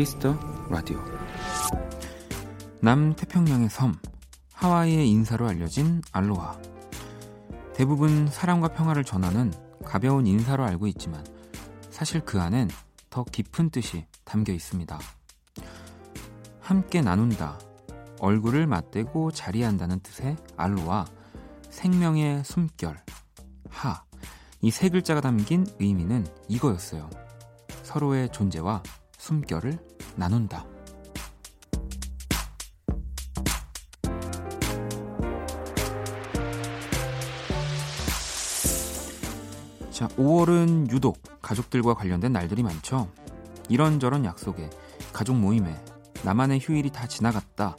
Kiss the Radio 남태평양의 섬 하와이의 인사로 알려진 알로하 대부분 사랑과 평화를 전하는 가벼운 인사로 알고 있지만 사실 그 안엔 더 깊은 뜻이 담겨 있습니다. 함께 나눈다, 얼굴을 맞대고 자리한다는 뜻의 알로와 생명의 숨결, 하, 이 세 글자가 담긴 의미는 이거였어요. 서로의 존재와 숨결을 나눈다. 자, 5월은 유독 가족들과 관련된 날들이 많죠. 이런저런 약속에, 가족 모임에, 나만의 휴일이 다 지나갔다.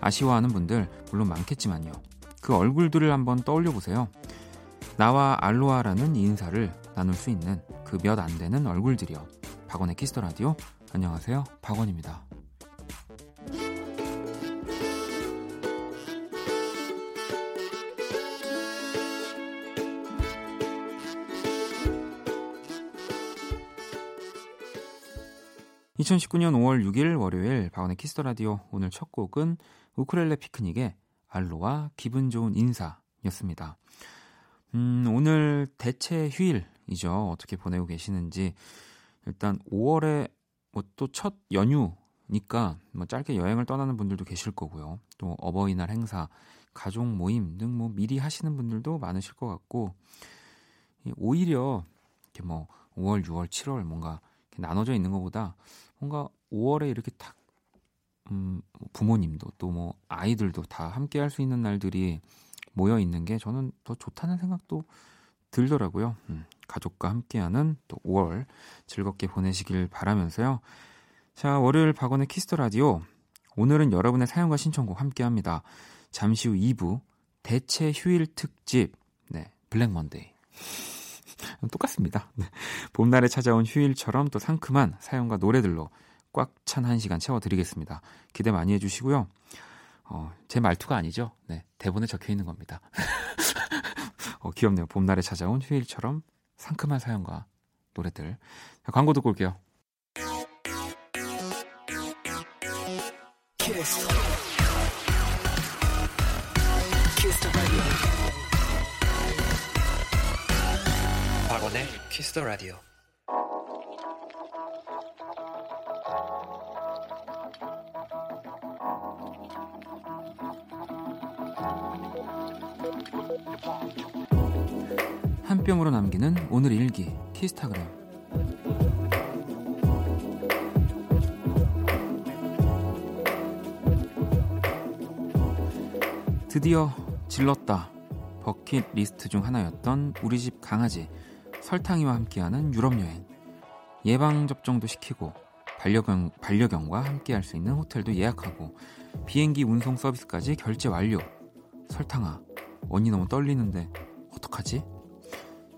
아쉬워하는 분들 물론 많겠지만요. 그 얼굴들을 한번 떠올려 보세요. 나와 알로하라는 인사를 나눌 수 있는 그 몇 안 되는 얼굴들이요. 박원의 Kiss the Radio. 안녕하세요. 박원입니다. 2019년 5월 6일 월요일 박원의 키스터 라디오 오늘 첫 곡은 우크렐레 피크닉의 알로와 기분 좋은 인사였습니다. 음, 오늘 대체 휴일이죠. 어떻게 보내고 계시는지 일단 5월에 뭐 또 첫 연휴니까 뭐 짧게 여행을 떠나는 분들도 계실 거고요. 또 어버이날 행사, 가족 모임 등 뭐 미리 하시는 분들도 많으실 것 같고 오히려 이렇게 뭐 5월, 6월, 7월 뭔가 나눠져 있는 것보다 뭔가 5월에 이렇게 딱 음, 뭐 부모님도 또 뭐 아이들도 다 함께 할 수 있는 날들이 모여 있는 게 저는 더 좋다는 생각도 들더라고요. 음, 가족과 함께하는 또 5월 즐겁게 보내시길 바라면서요. 자, 월요일 박원의 Kiss the Radio. 오늘은 여러분의 사연과 신청곡 함께 합니다. 잠시 후 2부 대체 휴일 특집. 네, Black Monday. 똑같습니다. 네. 봄날에 찾아온 휴일처럼 또 상큼한 사연과 노래들로 꽉 찬 한 시간 채워드리겠습니다. 기대 많이 해주시고요. 어, 제 말투가 아니죠. 네, 대본에 적혀 있는 겁니다. 어, 귀엽네요. 봄날에 찾아온 휴일처럼 상큼한 사연과 노래들. 자, 광고 듣고 올게요. 키스. 키스 박원의 키스 더 라디오. 한 뼘으로 남기는 오늘 일기 키스타그램. 드디어 질렀다. 버킷 리스트 중 하나였던 우리 집 강아지 설탕이와 함께하는 유럽 여행. 예방 접종도 시키고 반려견, 반려견과 함께할 수 있는 호텔도 예약하고 비행기 운송 서비스까지 결제 완료. 설탕아 언니 너무 떨리는데 어떡하지?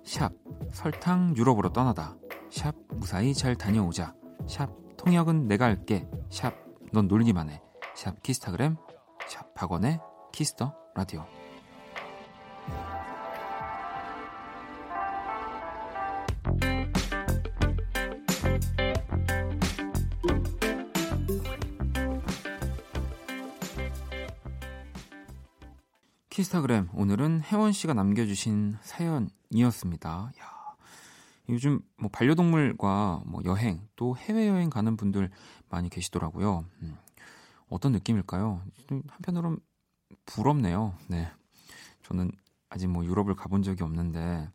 샵 설탕 유럽으로 떠나다. 샵 무사히 잘 다녀오자. 샵 통역은 내가 할게. 샵 넌 놀기만 해 샵 키스타그램 샵 박원의 Kiss the Radio 키스타그램 오늘은 혜원 씨가 남겨주신 사연이었습니다. 야, 요즘 뭐 반려동물과 뭐 여행 또 해외 여행 가는 분들 많이 계시더라고요. 음, 어떤 느낌일까요? 한편으로는 부럽네요. 네, 저는 아직 뭐 유럽을 가본 적이 없는데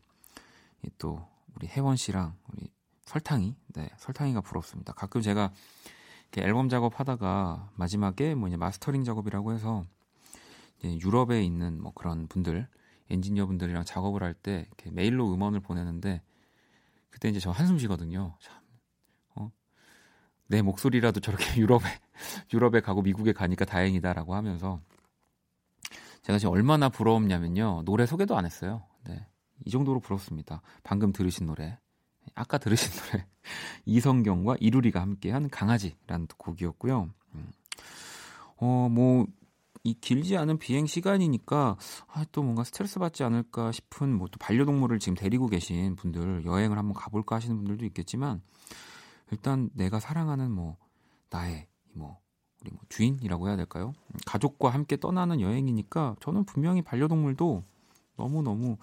또 우리 혜원 씨랑 우리 설탕이, 네, 설탕이가 부럽습니다. 가끔 제가 앨범 작업하다가 마지막에 뭐 이제 마스터링 작업이라고 해서 유럽에 있는 뭐 그런 분들 엔지니어 분들이랑 작업을 할때 메일로 음원을 보내는데 그때 이제 저 한숨 쉬거든요. 참, 어? 내 목소리라도 저렇게 유럽에 유럽에 가고 미국에 가니까 다행이다라고 하면서 제가 지금 얼마나 부러웠냐면요 노래 소개도 안 했어요. 네, 이 정도로 부럽습니다. 방금 들으신 노래, 아까 들으신 노래 이성경과 이루리가 함께한 강아지라는 곡이었고요. 음. 어 뭐 이 길지 않은 비행 시간이니까 아, 또 뭔가 스트레스 받지 않을까 싶은 뭐 또 반려동물을 지금 데리고 계신 분들 여행을 한번 가볼까 하시는 분들도 있겠지만 일단 내가 사랑하는 뭐 나의 뭐 우리 뭐 주인이라고 해야 될까요? 가족과 함께 떠나는 여행이니까 저는 분명히 반려동물도 너무 너무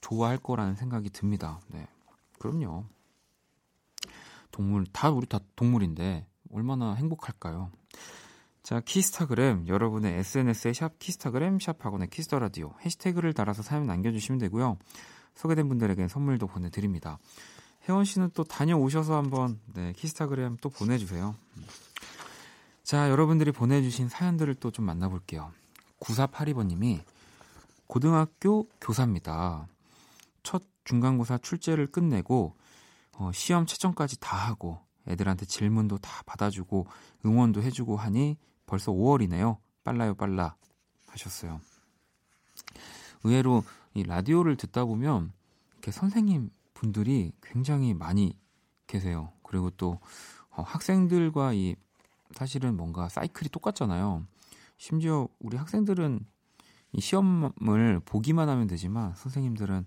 좋아할 거라는 생각이 듭니다. 네, 그럼요. 동물 다 우리 다 동물인데 얼마나 행복할까요? 자, 키스타그램 여러분의 SNS에 샵 키스타그램 샵 박원의 Kiss the Radio 해시태그를 달아서 사연 남겨 주시면 되고요. 소개된 분들에게 선물도 보내 드립니다. 혜원 씨는 또 다녀오셔서 한번 네, 키스타그램 또 보내 주세요. 자, 여러분들이 보내 주신 사연들을 또 좀 만나 볼게요. 9482번 님이 고등학교 교사입니다. 첫 중간고사 출제를 끝내고 어, 시험 채점까지 다 하고 애들한테 질문도 다 받아주고 응원도 해주고 하니 벌써 5월이네요. 빨라요, 빨라 하셨어요. 의외로 이 라디오를 듣다 보면 이렇게 선생님 분들이 굉장히 많이 계세요. 그리고 또 어, 학생들과 이 사실은 뭔가 사이클이 똑같잖아요. 심지어 우리 학생들은 이 시험을 보기만 하면 되지만 선생님들은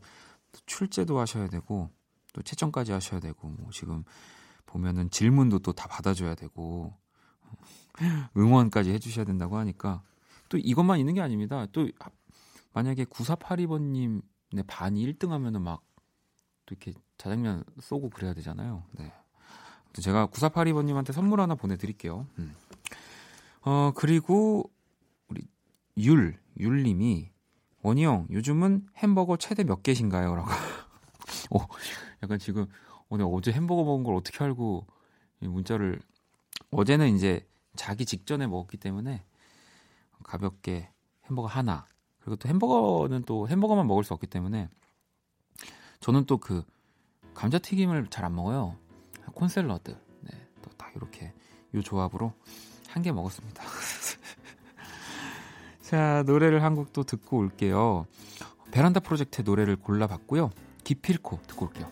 출제도 하셔야 되고 또 채점까지 하셔야 되고 뭐 지금 보면은 질문도 또 다 받아줘야 되고 응원까지 해주셔야 된다고 하니까 또 이것만 있는 게 아닙니다. 또 만약에 9482번님 네, 반이 1등 하면은 막 또 이렇게 자장면 쏘고 그래야 되잖아요. 네. 제가 9482번님한테 선물 하나 보내드릴게요. 음. 어, 그리고 우리 율, 율님이 원희 형, 요즘은 햄버거 최대 몇 개신가요? 라고. 어, 약간 지금 오늘 어제 햄버거 먹은 걸 어떻게 알고 문자를 어제는 이제 자기 직전에 먹었기 때문에 가볍게 햄버거 하나 그리고 또 햄버거는 또 햄버거만 먹을 수 없기 때문에 저는 또 그 감자튀김을 잘 안 먹어요. 콘샐러드. 네, 또 딱 이렇게 이 조합으로 한 개 먹었습니다. 자, 노래를 한 곡 또 듣고 올게요. 베란다 프로젝트의 노래를 골라봤고요. 기필코 듣고 올게요.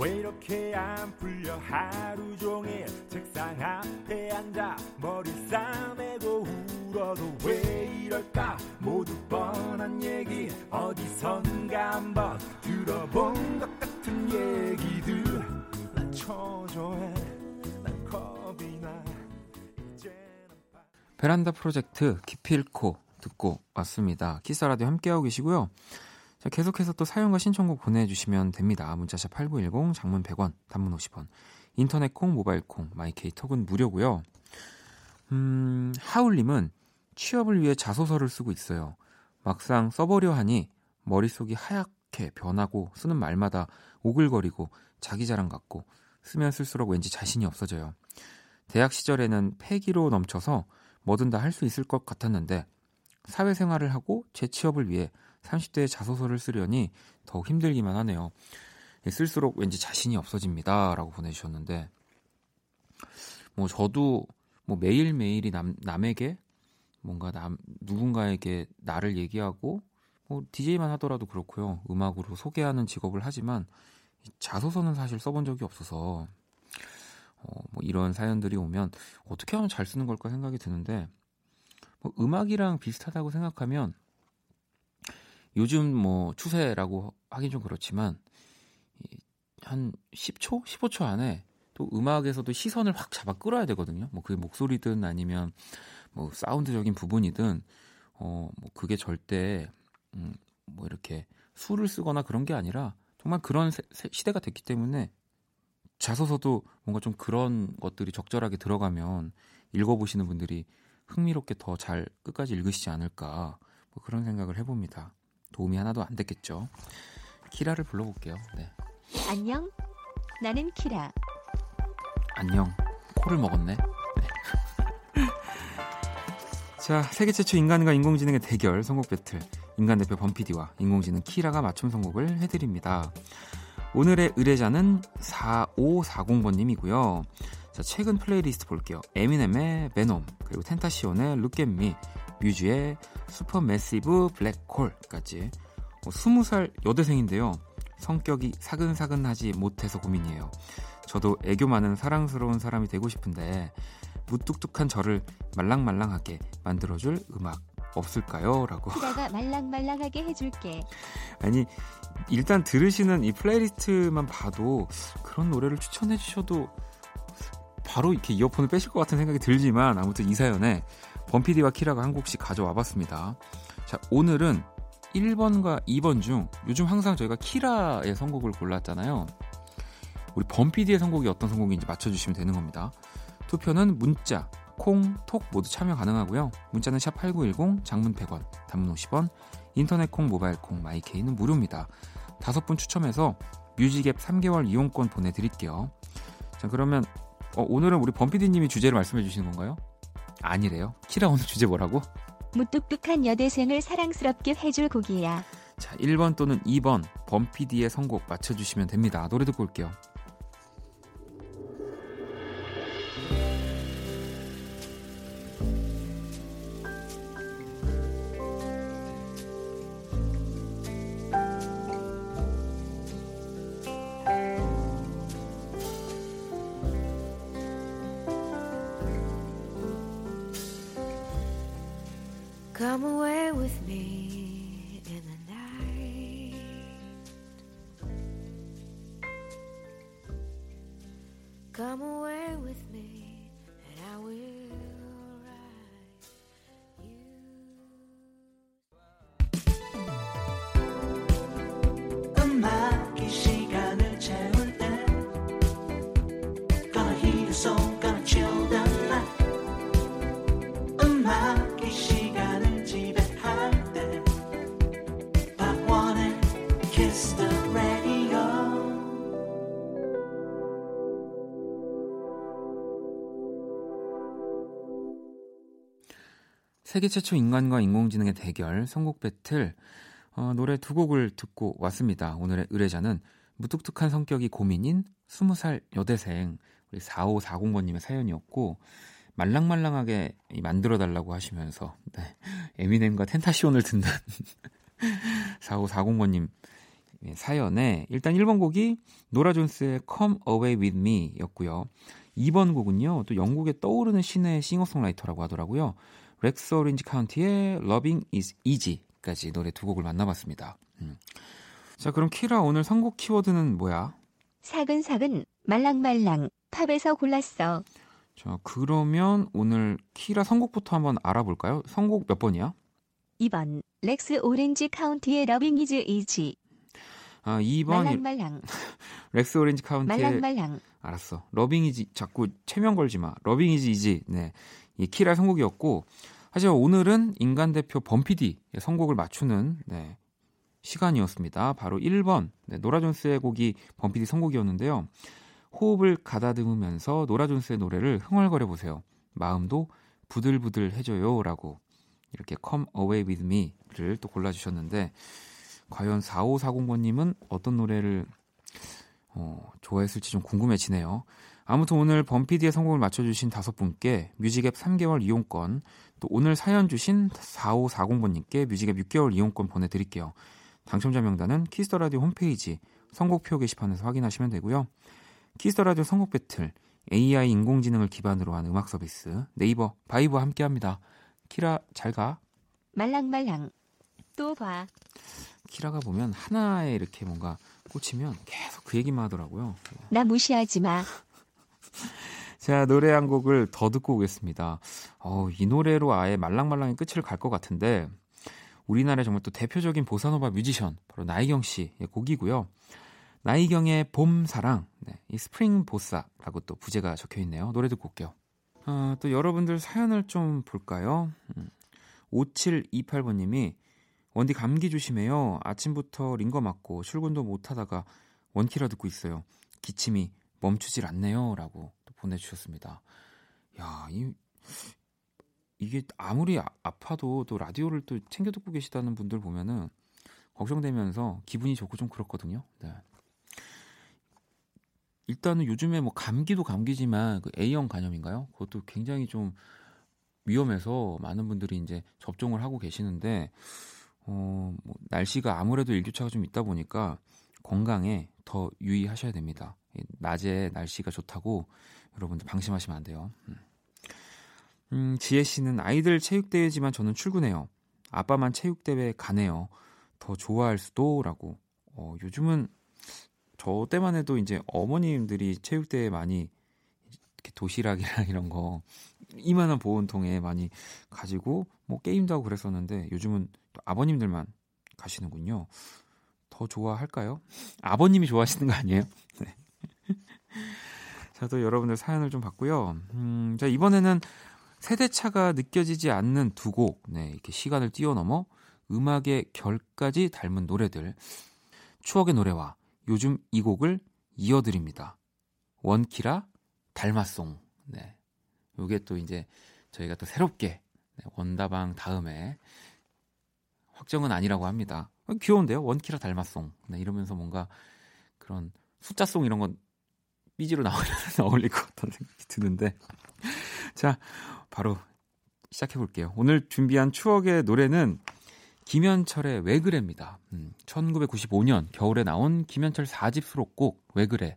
왜 이렇게 안 풀려? 하루 종일 책상 앞에 앉아 머리 싸매고 울어도 왜 이럴까? 모두 뻔한 얘기 어디선가 한번 들어본 것 같은 얘기들. 난 초조해. 난 겁이 나. 베란다 프로젝트 기필코 듣고 왔습니다. 키스 라디오 함께하고 계시고요. 자, 계속해서 또 사연과 신청곡 보내주시면 됩니다. 문자샵 8910, 장문 100원, 단문 50원, 인터넷 콩, 모바일 콩, 마이케이 톡은 무료고요. 음, 하울님은 취업을 위해 자소서를 쓰고 있어요. 막상 써보려 하니 머릿속이 하얗게 변하고 쓰는 말마다 오글거리고 자기 자랑 같고 쓰면 쓸수록 왠지 자신이 없어져요. 대학 시절에는 패기로 넘쳐서 뭐든 다 할 수 있을 것 같았는데 사회생활을 하고 재취업을 위해 30대의 자소서를 쓰려니 더욱 힘들기만 하네요. 예, 쓸수록 왠지 자신이 없어집니다. 라고 보내주셨는데, 뭐, 저도 뭐 매일매일이 남, 남에게 뭔가 남, 누군가에게 나를 얘기하고, 뭐, DJ만 하더라도 그렇고요. 음악으로 소개하는 직업을 하지만, 자소서는 사실 써본 적이 없어서, 어, 뭐 이런 사연들이 오면 어떻게 하면 잘 쓰는 걸까 생각이 드는데, 뭐 음악이랑 비슷하다고 생각하면 요즘 뭐 추세라고 하긴 좀 그렇지만 한 10초, 15초 안에 또 음악에서도 시선을 확 잡아 끌어야 되거든요. 뭐 그게 목소리든 아니면 뭐 사운드적인 부분이든 어 뭐 그게 절대 음 뭐 이렇게 수를 쓰거나 그런 게 아니라 정말 그런 세, 세, 시대가 됐기 때문에 자소서도 뭔가 좀 그런 것들이 적절하게 들어가면 읽어보시는 분들이 흥미롭게 더 잘 끝까지 읽으시지 않을까 뭐 그런 생각을 해봅니다. 도움이 하나도 안 됐겠죠. 키라를 불러볼게요. 네. 안녕. 나는 키라. 안녕. 코를 먹었네. 네. 자, 세계 최초 인간과 인공지능의 대결 선곡 배틀. 인간 대표 범피디와 인공지능 키라가 맞춤 선곡을 해드립니다. 오늘의 의뢰자는 4540번님이고요. 자, 최근 플레이리스트 볼게요. 에미넴의 Venom, 그리고 텐타시온의 Look At Me, 뮤즈의 Supermassive Black Hole까지 어, 20살 여대생인데요. 성격이 사근사근하지 못해서 고민이에요. 저도 애교 많은 사랑스러운 사람이 되고 싶은데 무뚝뚝한 저를 말랑말랑하게 만들어줄 음악 없을까요? 라고. 키라가 말랑말랑하게 해줄게. 아니, 일단 들으시는 이 플레이리스트만 봐도 그런 노래를 추천해 주셔도 바로 이렇게 이어폰을 빼실 것 같은 생각이 들지만 아무튼 이 사연에 범피디와 키라가 한 곡씩 가져와 봤습니다. 자, 오늘은 1번과 2번 중 요즘 항상 저희가 키라의 선곡을 골랐잖아요. 우리 범피디의 선곡이 어떤 선곡인지 맞춰주시면 되는 겁니다. 투표는 문자, 콩, 톡 모두 참여 가능하고요. 문자는 샵 8910, 장문 100원, 단문 50원, 인터넷 콩, 모바일 콩, 마이케이는 무료입니다. 다섯 분 추첨해서 뮤직앱 3개월 이용권 보내드릴게요. 자, 그러면 어, 오늘은 우리 범피디님이 주제를 말씀해 주시는 건가요? 아니래요. 키라 오늘 주제 뭐라고? 무뚝뚝한 여대생을 사랑스럽게 해줄 곡이야. 자, 1번 또는 2번 범피디의 선곡 맞춰주시면 됩니다. 노래 듣고 올게요. 세계 최초 인간과 인공지능의 대결 선곡 배틀 어, 노래 두 곡을 듣고 왔습니다. 오늘의 의뢰자는 무뚝뚝한 성격이 고민인 20살 여대생 우리 4540번님의 사연이었고 말랑말랑하게 만들어달라고 하시면서 네, 에미넴과 텐타시온을 듣는 4540번님 사연에 일단 1번 곡이 노라 존스의 Come Away With Me 였고요. 2번 곡은요. 또 영국의 떠오르는 신예 싱어송라이터라고 하더라고요. 렉스 오렌지 카운티의 Loving is Easy까지 노래 두 곡을 만나봤습니다. 음. 자, 그럼 키라 오늘 선곡 키워드는 뭐야? 사근사근 말랑말랑 팝에서 골랐어. 자, 그러면 오늘 키라 선곡부터 한번 알아볼까요? 선곡 몇 번이야? 2번 렉스 오렌지 카운티의 Loving is Easy. 아, 2번 말랑말랑 렉스 오렌지 카운티의 말랑말랑 알았어. Loving Easy 자꾸 최면 걸지 마. Loving Easy Easy. 네. 이 키라 선곡이었고 하지만 오늘은 인간 대표 범피디의 선곡을 맞추는 네. 시간이었습니다. 바로 1번 네, 노라 존스의 곡이 범피디 선곡이었는데요. 호흡을 가다듬으면서 노라 존스의 노래를 흥얼거려 보세요. 마음도 보들보들 해줘요라고 이렇게 Come Away With Me를 또 골라주셨는데 과연 4540번님은 어떤 노래를 어, 좋아했을지 좀 궁금해지네요. 아무튼 오늘 범피디의 선곡을 맞춰주신 다섯 분께 뮤직앱 3개월 이용권, 또 오늘 사연 주신 4540번님께 뮤직앱 6개월 이용권 보내드릴게요. 당첨자 명단은 키스 더 라디오 홈페이지 선곡표 게시판에서 확인하시면 되고요. 키스 더 라디오 선곡 배틀, AI 인공지능을 기반으로 한 음악 서비스 네이버 바이브와 함께합니다. 키라 잘 가. 말랑말랑 또 봐. 키라가 보면 하나에 이렇게 뭔가 꽂히면 계속 그 얘기만 하더라고요. 나 무시하지 마. 자, 노래 한 곡을 더 듣고 오겠습니다. 어, 이 노래로 아예 말랑말랑의 끝을 갈 것 같은데, 우리나라의 정말 또 대표적인 보사노바 뮤지션, 바로 나희경 씨의 곡이고요. 나희경의 봄 사랑, 네, 이 Spring Bossa라고 또 부제가 적혀 있네요. 노래 듣고 올게요. 어, 또 여러분들 사연을 좀 볼까요? 음, 5728번님이 원디 감기 조심해요. 아침부터 링거 맞고 출근도 못 하다가 원키라 듣고 있어요. 기침이 멈추질 않네요. 라고 또 보내주셨습니다. 야, 이, 이게 아무리 아, 아파도 또 라디오를 또 챙겨 듣고 계시다는 분들 보면은 걱정되면서 기분이 좋고 좀 그렇거든요. 네. 일단은 요즘에 뭐 감기도 감기지만 그 A형 간염인가요? 그것도 굉장히 좀 위험해서 많은 분들이 이제 접종을 하고 계시는데 어, 뭐 날씨가 아무래도 일교차가 좀 있다 보니까 건강에 더 유의하셔야 됩니다. 낮에 날씨가 좋다고 여러분들 방심하시면 안 돼요. 음. 음, 지혜 씨는 아이들 체육대회지만 저는 출근해요. 아빠만 체육대회 가네요. 더 좋아할 수도라고. 어, 요즘은 저 때만 해도 이제 어머님들이 체육대회 많이 이렇게 도시락이랑 이런 거 이만한 보온통에 많이 가지고 뭐 게임도 하고 그랬었는데 요즘은 또 아버님들만 가시는군요. 더 좋아할까요? 아버님이 좋아하시는 거 아니에요? 네. 저도 여러분들 사연을 좀 봤고요. 음, 자, 이번에는 세대차가 느껴지지 않는 두 곡, 네, 이렇게 시간을 뛰어넘어 음악의 결까지 닮은 노래들, 추억의 노래와 요즘 이 곡을 이어드립니다. 원키라 달마송. 네. 요게 또 이제 저희가 또 새롭게 네, 원다방 다음에 확정은 아니라고 합니다. 어, 귀여운데요? 원키라 달마송. 네, 이러면서 뭔가 그런 숫자송 이런 건 삐지로 나오면 어울릴 것 같다는 생각이 드는데. 자, 바로 시작해 볼게요. 오늘 준비한 추억의 노래는 김현철의 왜 그래입니다. 음, 1995년 겨울에 나온 김현철 4집 수록곡 왜 그래.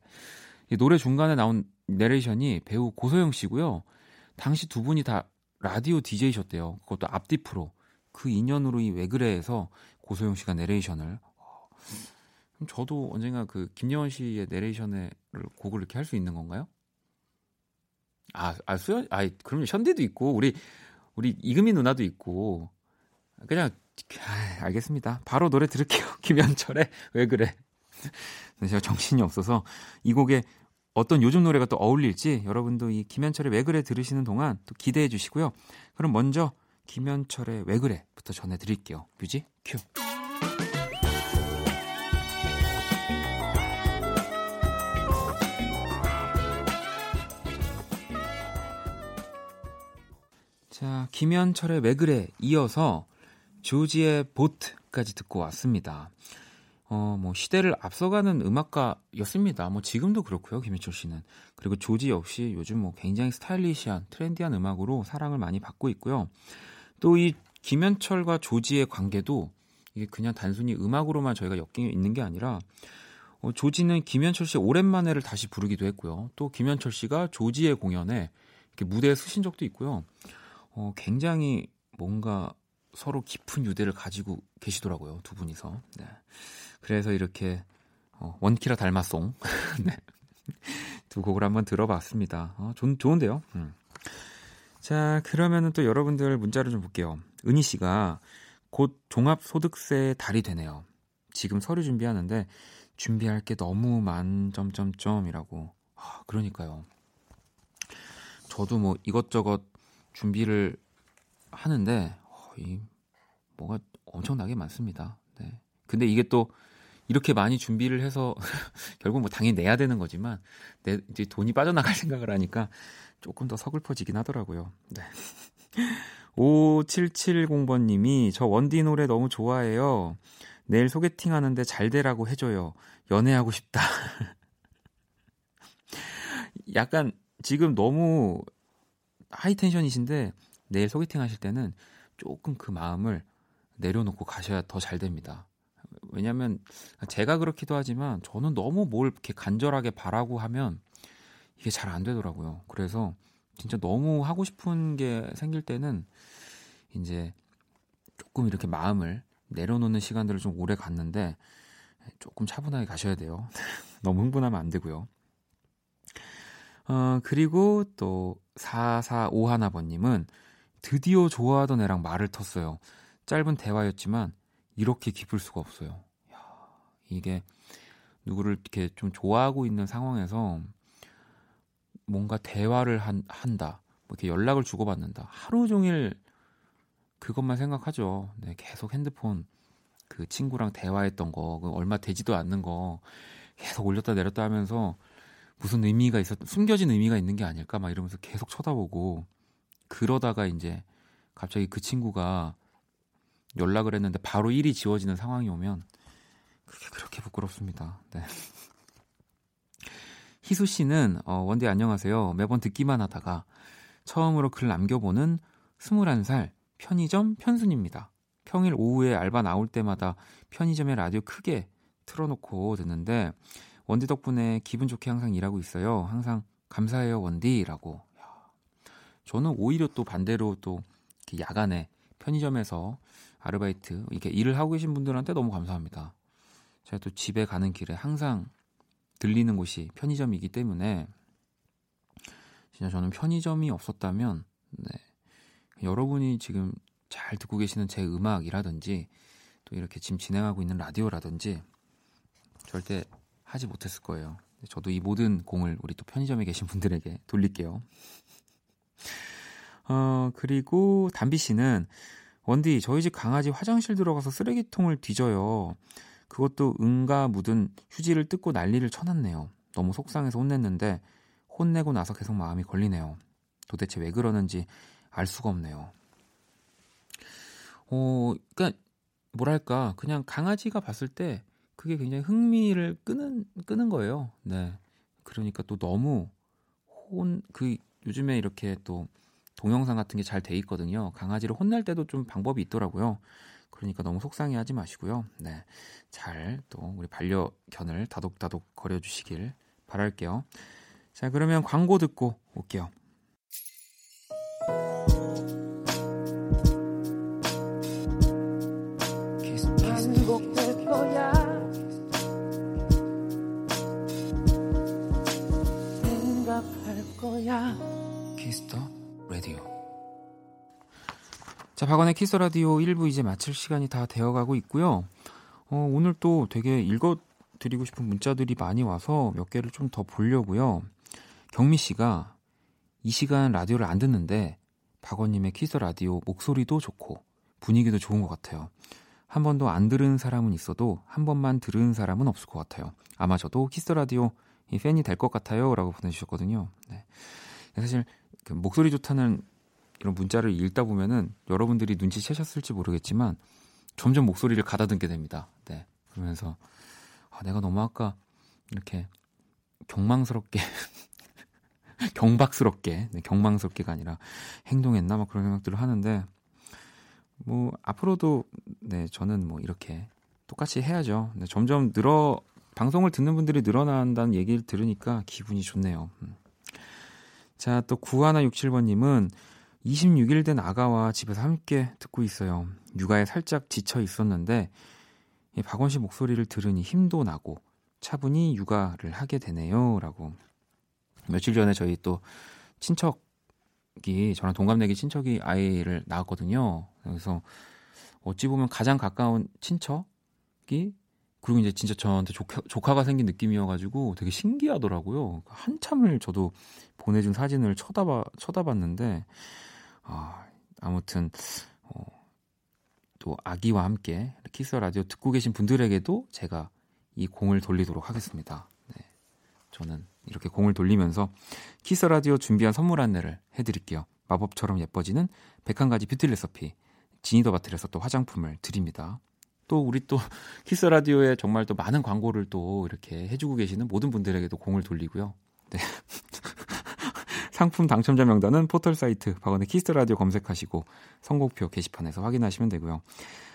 이 노래 중간에 나온 내레이션이 배우 고소영 씨고요. 당시 두 분이 다 라디오 DJ셨대요. 그것도 앞뒤 프로. 그 인연으로 이 왜 그래에서 고소영 씨가 내레이션을 저도 언젠가 그 김여원 씨의 내레이션을 곡을 이렇게 할 수 있는 건가요? 아, 아 수연, 아, 그럼 현디도 있고 우리 우리 이금희 누나도 있고 그냥 아, 알겠습니다. 바로 노래 들을게요. 김현철의 왜 그래? 제가 정신이 없어서 이 곡에 어떤 요즘 노래가 또 어울릴지 여러분도 이 김현철의 왜 그래 들으시는 동안 또 기대해 주시고요. 그럼 먼저 김현철의 왜 그래부터 전해 드릴게요. 뮤직 큐. 자, 김현철의 왜 그래 이어서 조지의 보트까지 듣고 왔습니다. 어, 뭐 시대를 앞서가는 음악가였습니다. 뭐 지금도 그렇고요, 김현철 씨는. 그리고 조지 역시 요즘 뭐 굉장히 스타일리시한 트렌디한 음악으로 사랑을 많이 받고 있고요. 또 이 김현철과 조지의 관계도 이게 그냥 단순히 음악으로만 저희가 엮여 있는 게 아니라 어, 조지는 김현철 씨 오랜만에를 다시 부르기도 했고요. 또 김현철 씨가 조지의 공연에 이렇게 무대에 서신 적도 있고요. 어, 굉장히 뭔가 서로 깊은 유대를 가지고 계시더라고요. 두 분이서. 네. 그래서 이렇게 어, 원키라 닮았송 네. 두 곡을 한번 들어봤습니다. 어, 좋, 좋은데요. 음. 자, 그러면은 또 여러분들 문자를 좀 볼게요. 은희 씨가 곧 종합소득세 달이 되네요. 지금 서류 준비하는데 준비할 게 너무 만 점점점이라고. 아, 그러니까요. 저도 뭐 이것저것 준비를 하는데 어, 이 뭐가 엄청나게 많습니다. 네. 근데 이게 또 이렇게 많이 준비를 해서 결국 뭐 당연히 내야 되는 거지만 내 이제 돈이 빠져나갈 생각을 하니까 조금 더 서글퍼지긴 하더라고요. 네. 5770번 님이 저 원디 노래 너무 좋아해요. 내일 소개팅 하는데 잘 되라고 해 줘요. 연애하고 싶다. 약간 지금 너무 하이 텐션이신데 내일 소개팅 하실 때는 조금 그 마음을 내려놓고 가셔야 더 잘 됩니다. 왜냐면 제가 그렇기도 하지만 저는 너무 뭘 이렇게 간절하게 바라고 하면 이게 잘 안 되더라고요. 그래서 진짜 너무 하고 싶은 게 생길 때는 이제 조금 이렇게 마음을 내려놓는 시간들을 좀 오래 갔는데 조금 차분하게 가셔야 돼요. 너무 흥분하면 안 되고요. 어, 그리고 또 4451번님은 드디어 좋아하던 애랑 말을 텄어요. 짧은 대화였지만 이렇게 기쁠 수가 없어요. 야, 이게 누구를 이렇게 좀 좋아하고 있는 상황에서 뭔가 대화를 한, 한다. 뭐 이렇게 연락을 주고받는다. 하루 종일 그것만 생각하죠. 네, 계속 핸드폰 그 친구랑 대화했던 거, 그 얼마 되지도 않는 거 계속 올렸다 내렸다 하면서 무슨 의미가 있었, 숨겨진 의미가 있는 게 아닐까 막 이러면서 계속 쳐다보고 그러다가 이제 갑자기 그 친구가 연락을 했는데 바로 일이 지워지는 상황이 오면 그게 그렇게 부끄럽습니다. 네. 희수 씨는 어, 원디 안녕하세요. 매번 듣기만 하다가 처음으로 글 남겨보는 21살 편의점 편순입니다. 평일 오후에 알바 나올 때마다 편의점에 라디오 크게 틀어놓고 듣는데 원디 덕분에 기분 좋게 항상 일하고 있어요. 항상 감사해요 원디라고. 저는 오히려 또 반대로 또 야간에 편의점에서 아르바이트 이렇게 일을 하고 계신 분들한테 너무 감사합니다. 제가 또 집에 가는 길에 항상 들리는 곳이 편의점이기 때문에 진짜 저는 편의점이 없었다면 네. 여러분이 지금 잘 듣고 계시는 제 음악이라든지 또 이렇게 지금 진행하고 있는 라디오라든지 절대 하지 못했을 거예요. 저도 이 모든 공을 우리 또 편의점에 계신 분들에게 돌릴게요. 어, 그리고 담비 씨는 원디 저희 집 강아지 화장실 들어가서 쓰레기통을 뒤져요. 그것도 응가 묻은 휴지를 뜯고 난리를 쳐놨네요. 너무 속상해서 혼냈는데 혼내고 나서 계속 마음이 걸리네요. 도대체 왜 그러는지 알 수가 없네요. 어, 그러니까 뭐랄까 그냥 강아지가 봤을 때 그게 굉장히 흥미를 끄는 끄는 거예요. 네. 그러니까 또 너무 혼 그 요즘에 이렇게 또 동영상 같은 게 잘 돼 있거든요. 강아지를 혼낼 때도 좀 방법이 있더라고요. 그러니까 너무 속상해 하지 마시고요. 네. 잘 또 우리 반려견을 다독다독 거려 주시길 바랄게요. 자, 그러면 광고 듣고 올게요. 거야 키스 더 라디오. 자, 박원의 키스 더 라디오 1부 이제 마칠 시간이 다 되어가고 있고요. 어, 오늘 또 되게 읽어드리고 싶은 문자들이 많이 와서 몇 개를 좀 더 보려고요. 경미 씨가 이 시간 라디오를 안 듣는데 박원님의 키스 라디오 목소리도 좋고 분위기도 좋은 것 같아요. 한 번도 안 들은 사람은 있어도 한 번만 들은 사람은 없을 것 같아요. 아마 저도 키스 라디오 이 팬이 될 것 같아요라고 보내주셨거든요. 네. 사실 그 목소리 좋다는 이런 문자를 읽다 보면은 여러분들이 눈치채셨을지 모르겠지만 점점 목소리를 가다듬게 됩니다. 네. 그러면서 아, 내가 너무 아까 이렇게 경망스럽게 경박스럽게 네, 경망스럽게가 아니라 행동했나 막 그런 생각들을 하는데 뭐 앞으로도 네 저는 뭐 이렇게 똑같이 해야죠. 네, 점점 늘어 방송을 듣는 분들이 늘어난다는 얘기를 들으니까 기분이 좋네요. 음. 자, 또 9167번님은 26일 된 아가와 집에서 함께 듣고 있어요. 육아에 살짝 지쳐 있었는데 이 박원 씨 목소리를 들으니 힘도 나고 차분히 육아를 하게 되네요. 라고. 며칠 전에 저희 또 친척이, 저랑 동갑내기 친척이 아이를 낳았거든요. 그래서 어찌 보면 가장 가까운 친척이 그리고 이제 진짜 저한테 조카, 조카가 생긴 느낌이어가지고 되게 신기하더라고요. 한참을 저도 보내준 사진을 쳐다봐, 쳐다봤는데, 아, 아무튼, 어, 또 아기와 함께 키스 라디오 듣고 계신 분들에게도 제가 이 공을 돌리도록 하겠습니다. 네. 저는 이렇게 공을 돌리면서 키스 라디오 준비한 선물 안내를 해드릴게요. 마법처럼 예뻐지는 101가지 뷰티 레시피 지니더 바틀에서 또 화장품을 드립니다. 또 우리 또 키스 라디오에 정말 또 많은 광고를 또 이렇게 해주고 계시는 모든 분들에게도 공을 돌리고요. 네. 상품 당첨자 명단은 포털 사이트 박원의 키스 라디오 검색하시고 선곡표 게시판에서 확인하시면 되고요.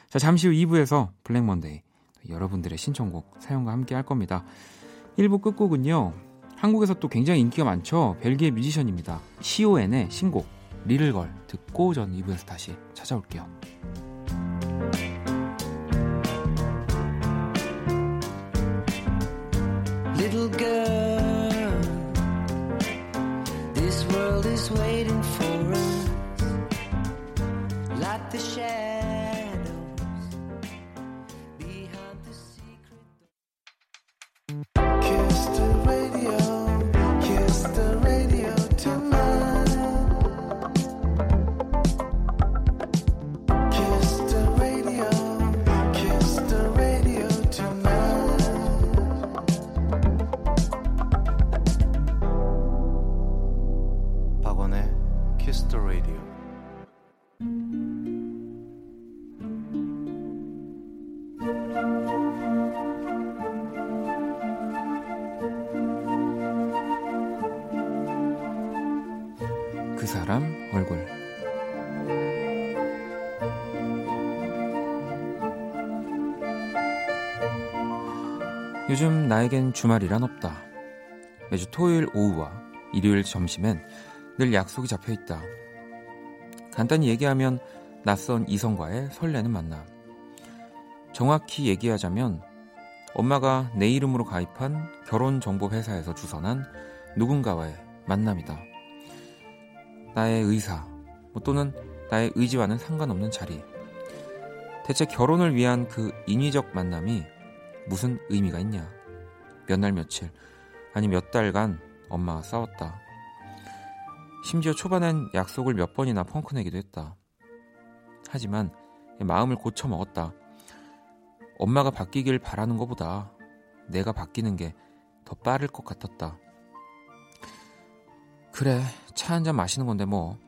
자 잠시 후 2부에서 블랙 먼데이 여러분들의 신청곡 사연과 함께 할 겁니다. 1부 끝곡은요. 한국에서 또 굉장히 인기가 많죠. 벨기에 뮤지션입니다. CON의 신곡 Little Girl 듣고 전 2부에서 다시 찾아올게요. share. 요즘 나에겐 주말이란 없다. 매주 토요일 오후와 일요일 점심엔 늘 약속이 잡혀 있다. 간단히 얘기하면 낯선 이성과의 설레는 만남. 정확히 얘기하자면 엄마가 내 이름으로 가입한 결혼 정보 회사에서 주선한 누군가와의 만남이다. 나의 의사, 뭐 또는 나의 의지와는 상관없는 자리. 대체 결혼을 위한 그 인위적 만남이 무슨 의미가 있냐? 몇 날 며칠, 아니 몇 달간 엄마와 싸웠다. 심지어 초반엔 약속을 몇 번이나 펑크내기도 했다. 하지만 마음을 고쳐 먹었다. 엄마가 바뀌길 바라는 것보다 내가 바뀌는 게 더 빠를 것 같았다. 그래, 차 한 잔 마시는 건데 뭐.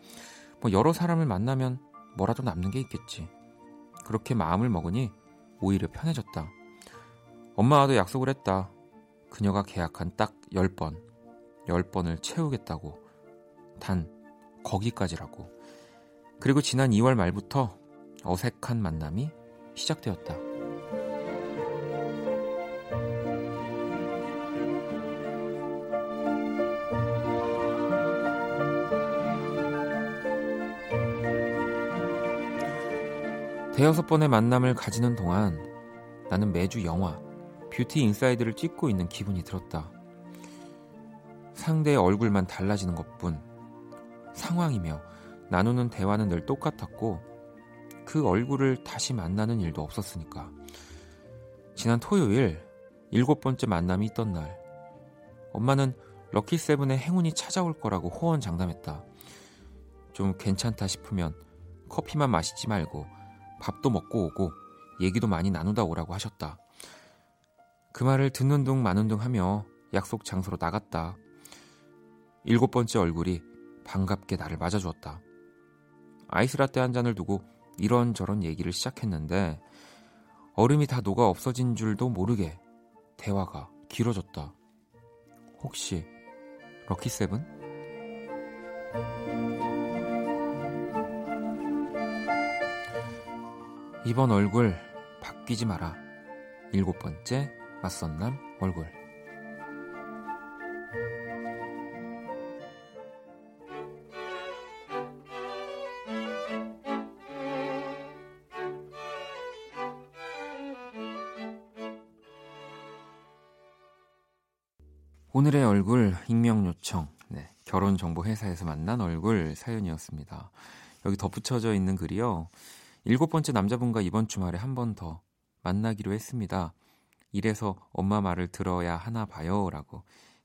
뭐 여러 사람을 만나면 뭐라도 남는 게 있겠지. 그렇게 마음을 먹으니 오히려 편해졌다. 엄마와도 약속을 했다. 그녀가 계약한 딱 10번, 10번을 채우겠다고. 단, 거기까지라고. 그리고 지난 2월 말부터 어색한 만남이 시작되었다. 대여섯 번의 만남을 가지는 동안 나는 매주 영화 뷰티 인사이드를 찍고 있는 기분이 들었다. 상대의 얼굴만 달라지는 것뿐 상황이며 나누는 대화는 늘 똑같았고 그 얼굴을 다시 만나는 일도 없었으니까. 지난 토요일 일곱 번째 만남이 있던 날 엄마는 럭키 세븐의 행운이 찾아올 거라고 호언장담했다. 좀 괜찮다 싶으면 커피만 마시지 말고 밥도 먹고 오고 얘기도 많이 나누다 오라고 하셨다. 그 말을 듣는 둥 마는 둥 하며 약속 장소로 나갔다. 일곱 번째 얼굴이 반갑게 나를 맞아주었다. 아이스라떼 한 잔을 두고 이런저런 얘기를 시작했는데 얼음이 다 녹아 없어진 줄도 모르게 대화가 길어졌다. 혹시 럭키세븐? 이번 얼굴 바뀌지 마라. 일곱 번째 맞선남 얼굴. 오늘의 얼굴 익명 요청. 네, 결혼 정보 회사에서 만난 얼굴 사연이었습니다. 여기 덧붙여져 있는 글이요. 일곱 번째 남자분과 이번 주말에 한 번 더 만나기로 했습니다. 이래서 엄마 말을 들어야 하나 봐요. 라고.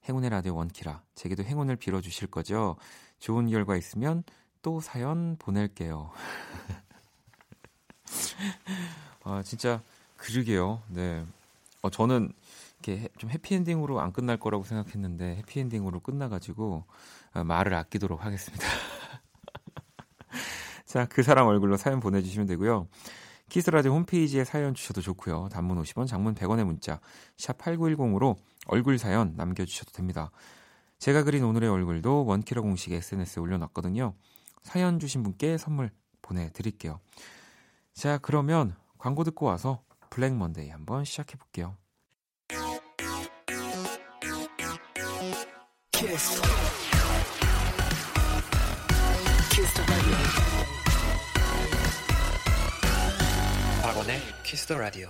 행운의 라디오 원키라. 제게도 행운을 빌어주실 거죠? 좋은 결과 있으면 또 사연 보낼게요. 아, 진짜, 그러게요. 네. 어, 저는 이렇게 좀 해피엔딩으로 안 끝날 거라고 생각했는데, 해피엔딩으로 끝나가지고, 아, 말을 아끼도록 하겠습니다. 자, 그 사람 얼굴로 사연 보내주시면 되고요. 키스라디오 홈페이지에 사연 주셔도 좋고요. 단문 50원, 장문 100원의 문자 샵 8910으로 얼굴 사연 남겨주셔도 됩니다. 제가 그린 오늘의 얼굴도 원키러 공식 SNS에 올려놨거든요. 사연 주신 분께 선물 보내드릴게요. 자, 그러면 광고 듣고 와서 블랙 먼데이 한번 시작해 볼게요. Kiss. Kiss the radio. 박원의 키스 더 라디오.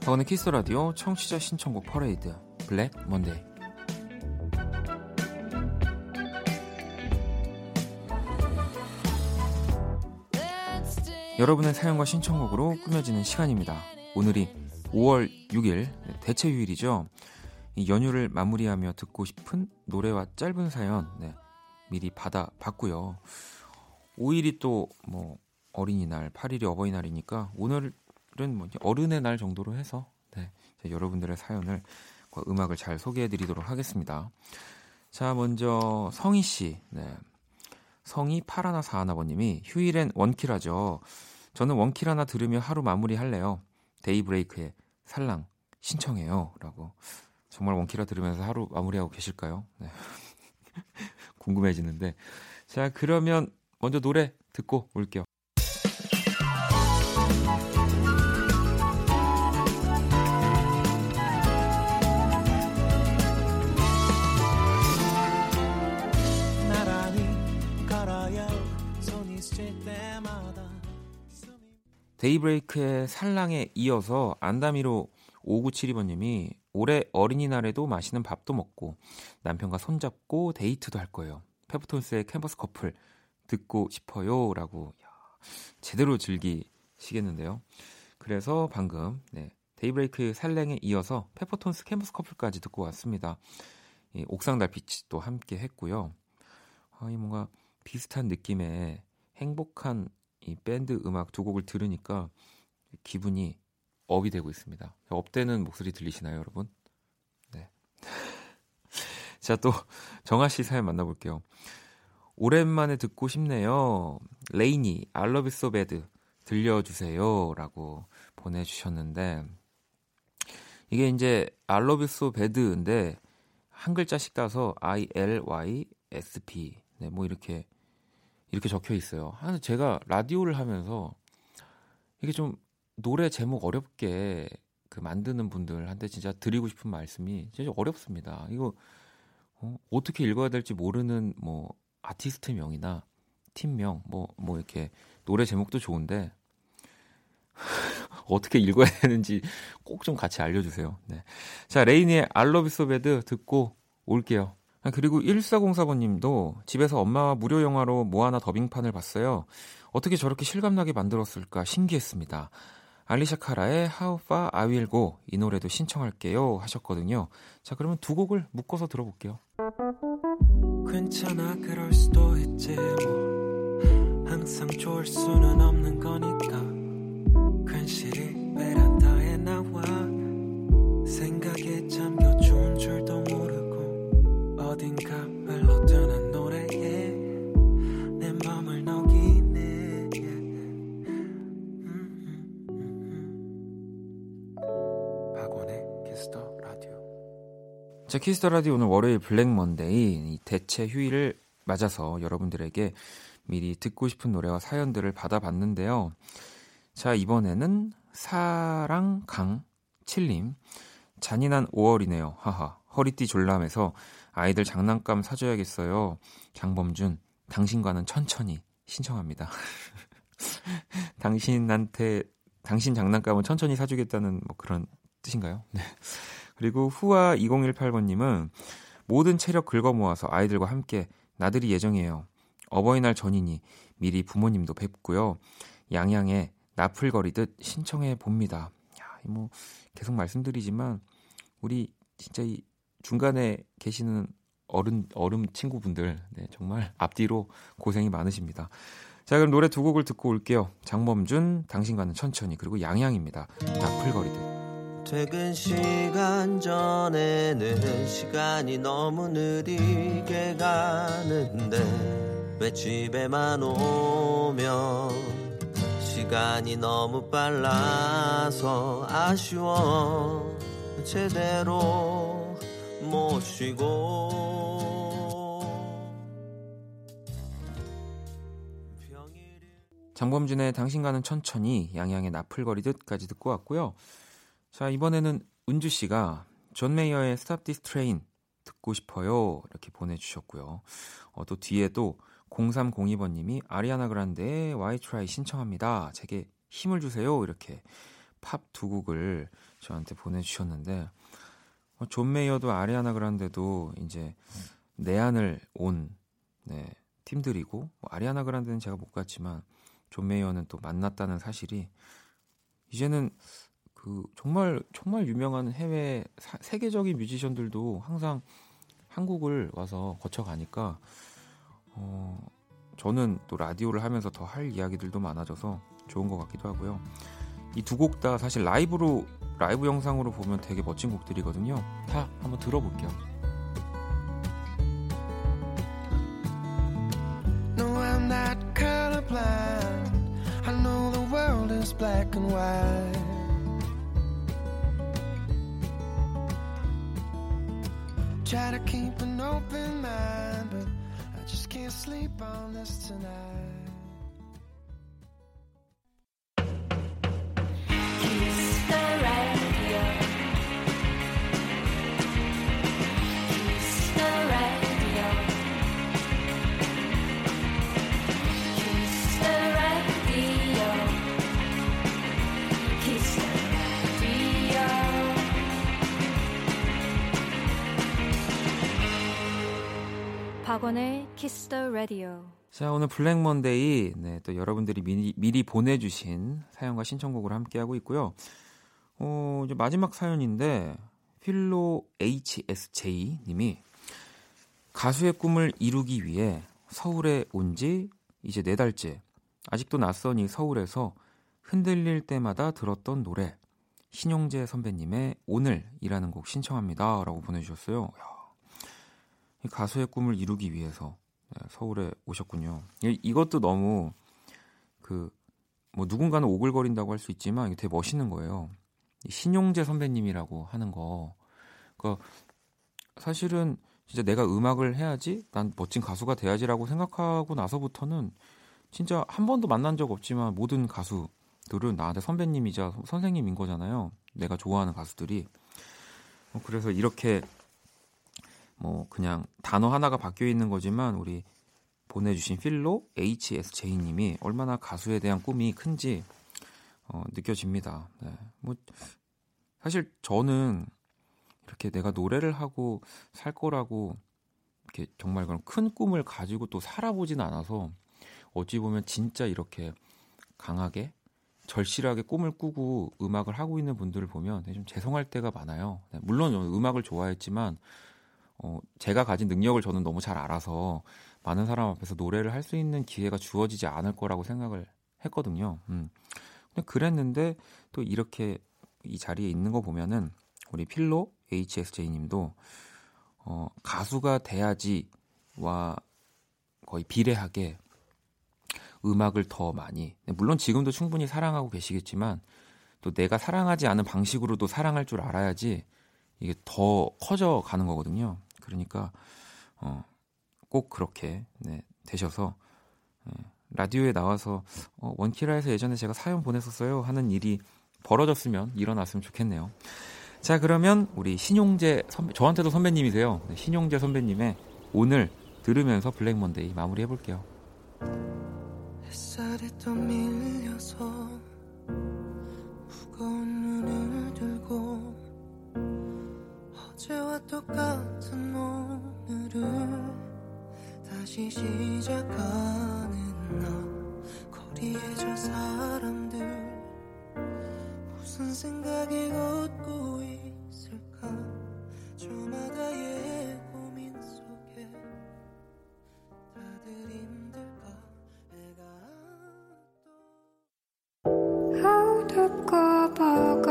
박원의 키스 라디오 청취자 신청곡 퍼레이드 블랙 먼데이 여러분의 사연과 신청곡으로 꾸며지는 시간입니다. 오늘이 5월 6일 대체 휴일이죠. 이 연휴를 마무리하며 듣고 싶은 노래와 짧은 사연 네, 미리 받아 봤고요. 5일이 또 뭐 어린이날, 8일이 어버이날이니까 오늘은 뭐 어른의 날 정도로 해서 네, 여러분들의 사연을 음악을 잘 소개해드리도록 하겠습니다. 자, 먼저 성희 씨, 네. 성희 파라나 사하나버님이 휴일엔 원키라죠. 저는 원키라나 들으며 하루 마무리할래요. 데이브레이크의 살랑 신청해요 라고 정말 원키라 들으면서 하루 마무리하고 계실까요? 네. 궁금해지는데 자 그러면 먼저 노래 듣고 올게요. 데이브레이크의 살랑에 이어서 안다미로 5972번님이 올해 어린이날에도 맛있는 밥도 먹고 남편과 손잡고 데이트도 할 거예요. 페퍼톤스의 캠퍼스 커플 듣고 싶어요. 라고 야, 제대로 즐기시겠는데요. 그래서 방금 네, 데이브레이크 살랭에 이어서 페퍼톤스 캠퍼스 커플까지 듣고 왔습니다. 이 옥상 달빛도 함께 했고요. 아, 이 뭔가 비슷한 느낌의 행복한 이 밴드 음악 두 곡을 들으니까 기분이 업이 되고 있습니다. 업되는 목소리 들리시나요, 여러분? 네. 자, 또 정아 씨 사연 만나볼게요. 오랜만에 듣고 싶네요. 레이니, you so bad 들려주세요. 라고 보내주셨는데, 이게 이제 you so bad인데, 한 글자씩 따서 I, L, Y, S, P. 네, 뭐 이렇게, 이렇게 적혀 있어요. 한 제가 라디오를 하면서, 이게 좀 노래 제목 어렵게 그 만드는 분들한테 진짜 드리고 싶은 말씀이 진짜 어렵습니다. 이거 어, 어떻게 읽어야 될지 모르는 뭐 아티스트 명이나 팀명 뭐뭐 이렇게 노래 제목도 좋은데 어떻게 읽어야 되는지 꼭 좀 같이 알려주세요. 네. 자 레이니의 알러비소베드 듣고 올게요. 아, 그리고 1404번님도 집에서 엄마와 무료 영화로 모아나 더빙판을 봤어요. 어떻게 저렇게 실감나게 만들었을까 신기했습니다. 알리샤 카라의 How Far I Will Go 이 노래도 신청할게요 하셨거든요. 자 그러면 두 곡을 묶어서 들어볼게요. 괜찮아 그럴 수도 있지 뭐 항상 좋을 수는 없는 거니까 괜시리 베란다에 나와 생각에 잠겨 어딘가 흘러드는 노래에 내 맘을 녹이네. 박원의 Kiss the Radio 자 Kiss the Radio 오늘 월요일 Black Monday 이 대체 휴일을 맞아서 여러분들에게 미리 듣고 싶은 노래와 사연들을 받아봤는데요. 자 이번에는 사랑 강 7님 잔인한 5월이네요. 하하 허리띠 졸라매서 아이들 장난감 사줘야겠어요. 장범준 당신과는 천천히 신청합니다. 당신한테 당신 장난감은 천천히 사주겠다는 뭐 그런 뜻인가요? 네. 그리고 후아 2018번님은 모든 체력 긁어 모아서 아이들과 함께 나들이 예정이에요. 어버이날 전이니 미리 부모님도 뵙고요. 양양에 나풀거리듯 신청해 봅니다. 야, 뭐 계속 말씀드리지만 우리 진짜 이 중간에 계시는 어른 어른 친구분들 네, 정말 앞뒤로 고생이 많으십니다. 자 그럼 노래 두 곡을 듣고 올게요. 장범준 당신과는 천천히 그리고 양양입니다. 나풀거리듯. 퇴근 시간 전에는 시간이 너무 느리게 가는데 왜 집에만 오면 시간이 너무 빨라서 아쉬워 제대로 평일이 장범준의 당신과는 천천히 양양의 나풀거리듯까지 듣고 왔고요. 자 이번에는 은주 씨가 존 메이어의 Stop This Train 듣고 싶어요 이렇게 보내주셨고요. 어, 또 뒤에도 0302번님이 아리아나 그란데의 Why Try 신청합니다. 제게 힘을 주세요 이렇게 팝 두 곡을 저한테 보내주셨는데 어, 존 메이어도 아리아나 그란데도 이제 내한을 온 네, 팀들이고 뭐 아리아나 그란데는 제가 못 갔지만 존 메이어는 또 만났다는 사실이 이제는 그 정말 정말 유명한 해외 사- 세계적인 뮤지션들도 항상 한국을 와서 거쳐가니까 어 저는 또 라디오를 하면서 더 할 이야기들도 많아져서 좋은 것 같기도 하고요. 이 두 곡 다 사실 라이브로 라이브 영상으로 보면 되게 멋진 곡들이거든요. 다 한번 들어볼게요. No, I'm not colorblind. I know the world is black and white. Try to keep an open mind, but I just can't sleep on this tonight. Kiss the radio. 박원의 Kiss the Radio. 자, 오늘 Black Monday, 네, 또 여러분들이 미리, 미리 보내 주신 사연과 신청곡을 함께 하고 있고요. 어, 이제 마지막 사연인데, 필로 HSJ 님이 가수의 꿈을 이루기 위해 서울에 온 지 이제 네 달째. 아직도 낯선 이 서울에서 흔들릴 때마다 들었던 노래. 신용재 선배님의 오늘이라는 곡 신청합니다. 라고 보내주셨어요. 야, 이 가수의 꿈을 이루기 위해서 네, 서울에 오셨군요. 이, 이것도 너무 그 뭐 누군가는 오글거린다고 할 수 있지만 이게 되게 멋있는 거예요. 신용재 선배님이라고 하는 거. 그 사실은 진짜 내가 음악을 해야지, 난 멋진 가수가 돼야지라고 생각하고 나서부터는 진짜 한 번도 만난 적 없지만 모든 가수들은 나한테 선배님이자 선생님인 거잖아요. 내가 좋아하는 가수들이. 어, 그래서 이렇게 뭐 그냥 단어 하나가 바뀌어 있는 거지만 우리 보내주신 필로 HSJ님이 얼마나 가수에 대한 꿈이 큰지 어, 느껴집니다. 네. 뭐 사실 저는 이렇게 내가 노래를 하고 살 거라고 이렇게 정말 그런 큰 꿈을 가지고 또 살아보진 않아서 어찌 보면 진짜 이렇게 강하게 절실하게 꿈을 꾸고 음악을 하고 있는 분들을 보면 좀 죄송할 때가 많아요. 네, 물론 음악을 좋아했지만 어, 제가 가진 능력을 저는 너무 잘 알아서 많은 사람 앞에서 노래를 할 수 있는 기회가 주어지지 않을 거라고 생각을 했거든요. 음. 근데 그랬는데 또 이렇게 이 자리에 있는 거 보면은 우리 필로 HSJ님도 어, 가수가 돼야지와 거의 비례하게 음악을 더 많이 물론 지금도 충분히 사랑하고 계시겠지만 또 내가 사랑하지 않은 방식으로도 사랑할 줄 알아야지 이게 더 커져 가는 거거든요. 그러니까 어, 꼭 그렇게 네, 되셔서 네, 라디오에 나와서 어, 원키라에서 예전에 제가 사연 보냈었어요 하는 일이 벌어졌으면 일어났으면 좋겠네요. 자 그러면 우리 신용재 선배 저한테도 선배님이세요. 네, 신용재 선배님의 오늘 들으면서 블랙 먼데이 마무리 해 볼게요. 햇살에 떠밀려서 무거운 눈을 들고 어제와 똑같은 오늘을 다시 시작하는 나 거리에 저 사람들 무슨 생각이 걷고 있을까? 저마다의 고민 속에 다들 힘들까? 해가 어둡고 버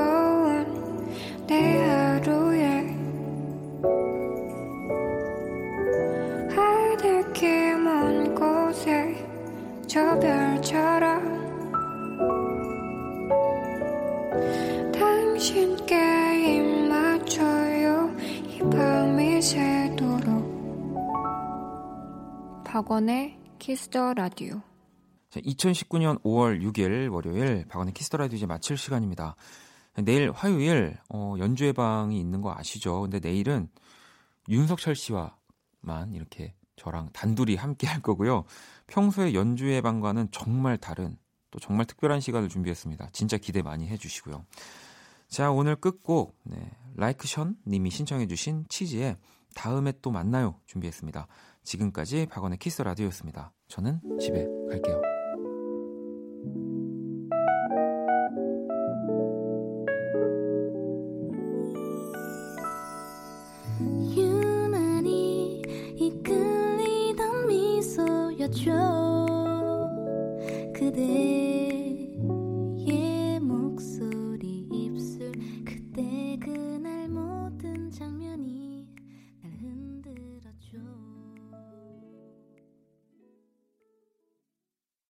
저 별처럼 당신께 입 맞춰요 이 밤이 새도록 박원의 Kiss the Radio 자, 2019년 5월 6일 월요일 박원의 Kiss the Radio 이제 마칠 시간입니다. 내일 화요일 어, 연주회 방이 있는 거 아시죠? 근데 내일은 윤석철 씨와만 이렇게 저랑 단둘이 함께 할 거고요. 평소에 연주회 방과는 정말 다른 또 정말 특별한 시간을 준비했습니다. 진짜 기대 많이 해주시고요. 자 오늘 끝곡 네, 라이크션 님이 신청해주신 치즈의 다음에 또 만나요 준비했습니다. 지금까지 박원의 키스 라디오였습니다. 저는 집에 갈게요.